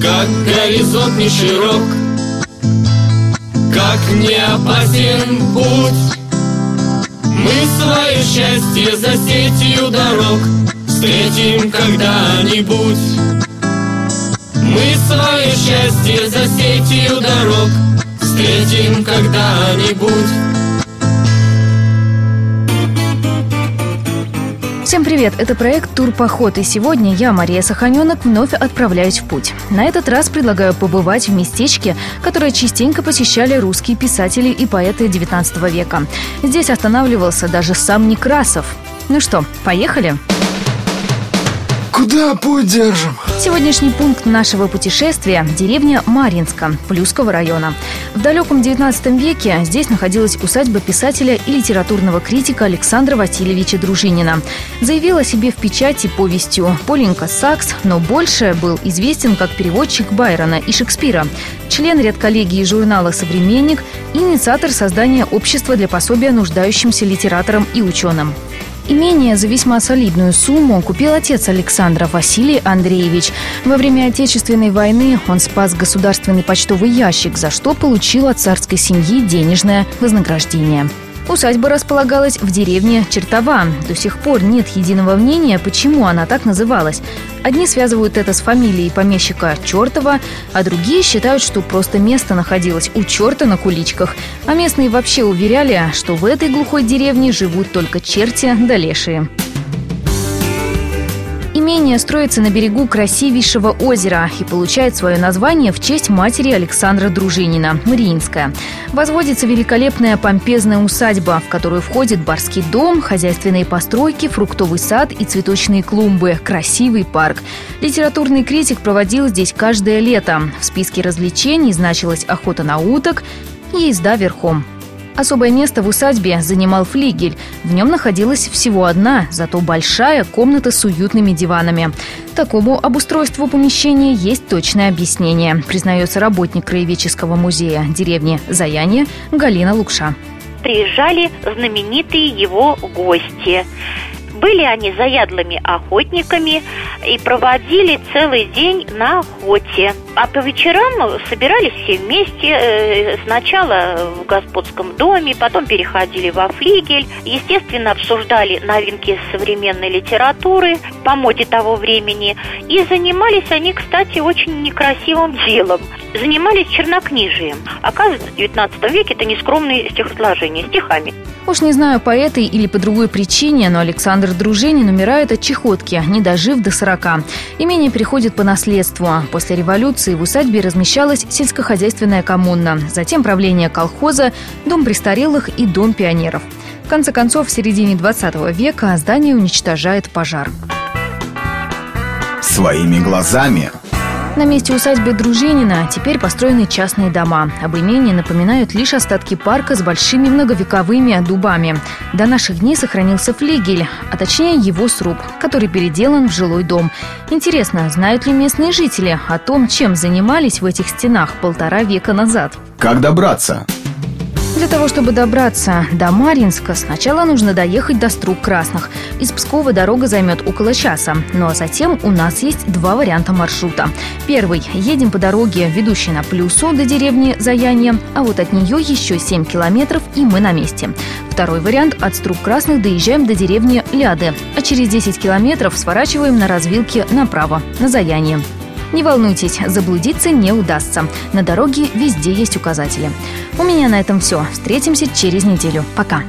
Как горизонт не широк Как не опасен путь. Мы свое счастье за сетью дорог Встретим когда-нибудь. Мы свое счастье за сетью дорог Встретим когда-нибудь Всем привет! Это проект «Турпоход», и сегодня я, Мария Саханенок, вновь отправляюсь в путь. На этот раз предлагаю побывать в местечке, которое частенько посещали русские писатели и поэты XIX века. Здесь останавливался даже сам Некрасов. Ну что, поехали? Поехали! Куда путь держим? Сегодняшний пункт нашего путешествия – деревня Маринска, Плюского района. В далеком 19 веке здесь находилась усадьба писателя и литературного критика Александра Васильевича Дружинина. Заявил о себе в печати повестью «Поленька Сакс», но больше был известен как переводчик Байрона и Шекспира, член редколлегии журнала «Современник» инициатор создания общества для пособия нуждающимся литераторам и ученым. Имение за весьма солидную сумму купил отец Александра Василий Андреевич. Во время Отечественной войны он спас государственный почтовый ящик, за что получил от царской семьи денежное вознаграждение. Усадьба располагалась в деревне Чертова. До сих пор нет единого мнения, почему она так называлась. Одни связывают это с фамилией помещика Чертова, а другие считают, что просто место находилось у черта на куличках. А местные вообще уверяли, что в этой глухой деревне живут только черти да лешие. Имение строится на берегу красивейшего озера и получает свое название в честь матери Александра Дружинина – Мариинская. Возводится великолепная помпезная усадьба, в которую входит барский дом, хозяйственные постройки, фруктовый сад и цветочные клумбы, красивый парк. Литературный критик проводил здесь каждое лето. В списке развлечений значилась охота на уток и езда верхом. Особое место в усадьбе занимал флигель. В нем находилась всего одна, зато большая комната с уютными диванами. Такому обустройству помещения есть точное объяснение, признается работник краеведческого музея деревни Заяние Галина Лукша приезжали знаменитые его гости. Были они заядлыми охотниками и проводили целый день на охоте. А по вечерам собирались все вместе, э, сначала в господском доме, потом переходили во флигель. Естественно, обсуждали новинки современной литературы по моде того времени. И занимались они, кстати, очень некрасивым делом. Занимались чернокнижием. Оказывается, в XIX веке это нескромные стихосложения, стихами. Уж не знаю, по этой или по другой причине, но Александр Дружинин умирает от чехотки, не дожив до 40. Имение переходит по наследству. После революции в усадьбе размещалась сельскохозяйственная коммуна, затем правление колхоза, дом престарелых и дом пионеров. В конце концов, в середине 20 века здание уничтожает пожар. Своими глазами на месте усадьбы Дружинина теперь построены частные дома. Об имении напоминают лишь остатки парка с большими многовековыми дубами. До наших дней сохранился флигель, а точнее его сруб, который переделан в жилой дом. Интересно, знают ли местные жители о том, чем занимались в этих стенах полтора века назад? Как добраться? Для того, чтобы добраться до Маринска, сначала нужно доехать до Струк Красных. Из Пскова дорога займет около часа. Ну а затем у нас есть два варианта маршрута. Первый. Едем по дороге, ведущей на Плюсу до деревни Заянье, а вот от нее еще 7 километров, и мы на месте. Второй вариант. От Струк Красных доезжаем до деревни Ляды, а через 10 километров сворачиваем на развилке направо, на Заянье. Не волнуйтесь, заблудиться не удастся. На дороге везде есть указатели. У меня на этом все. Встретимся через неделю. Пока.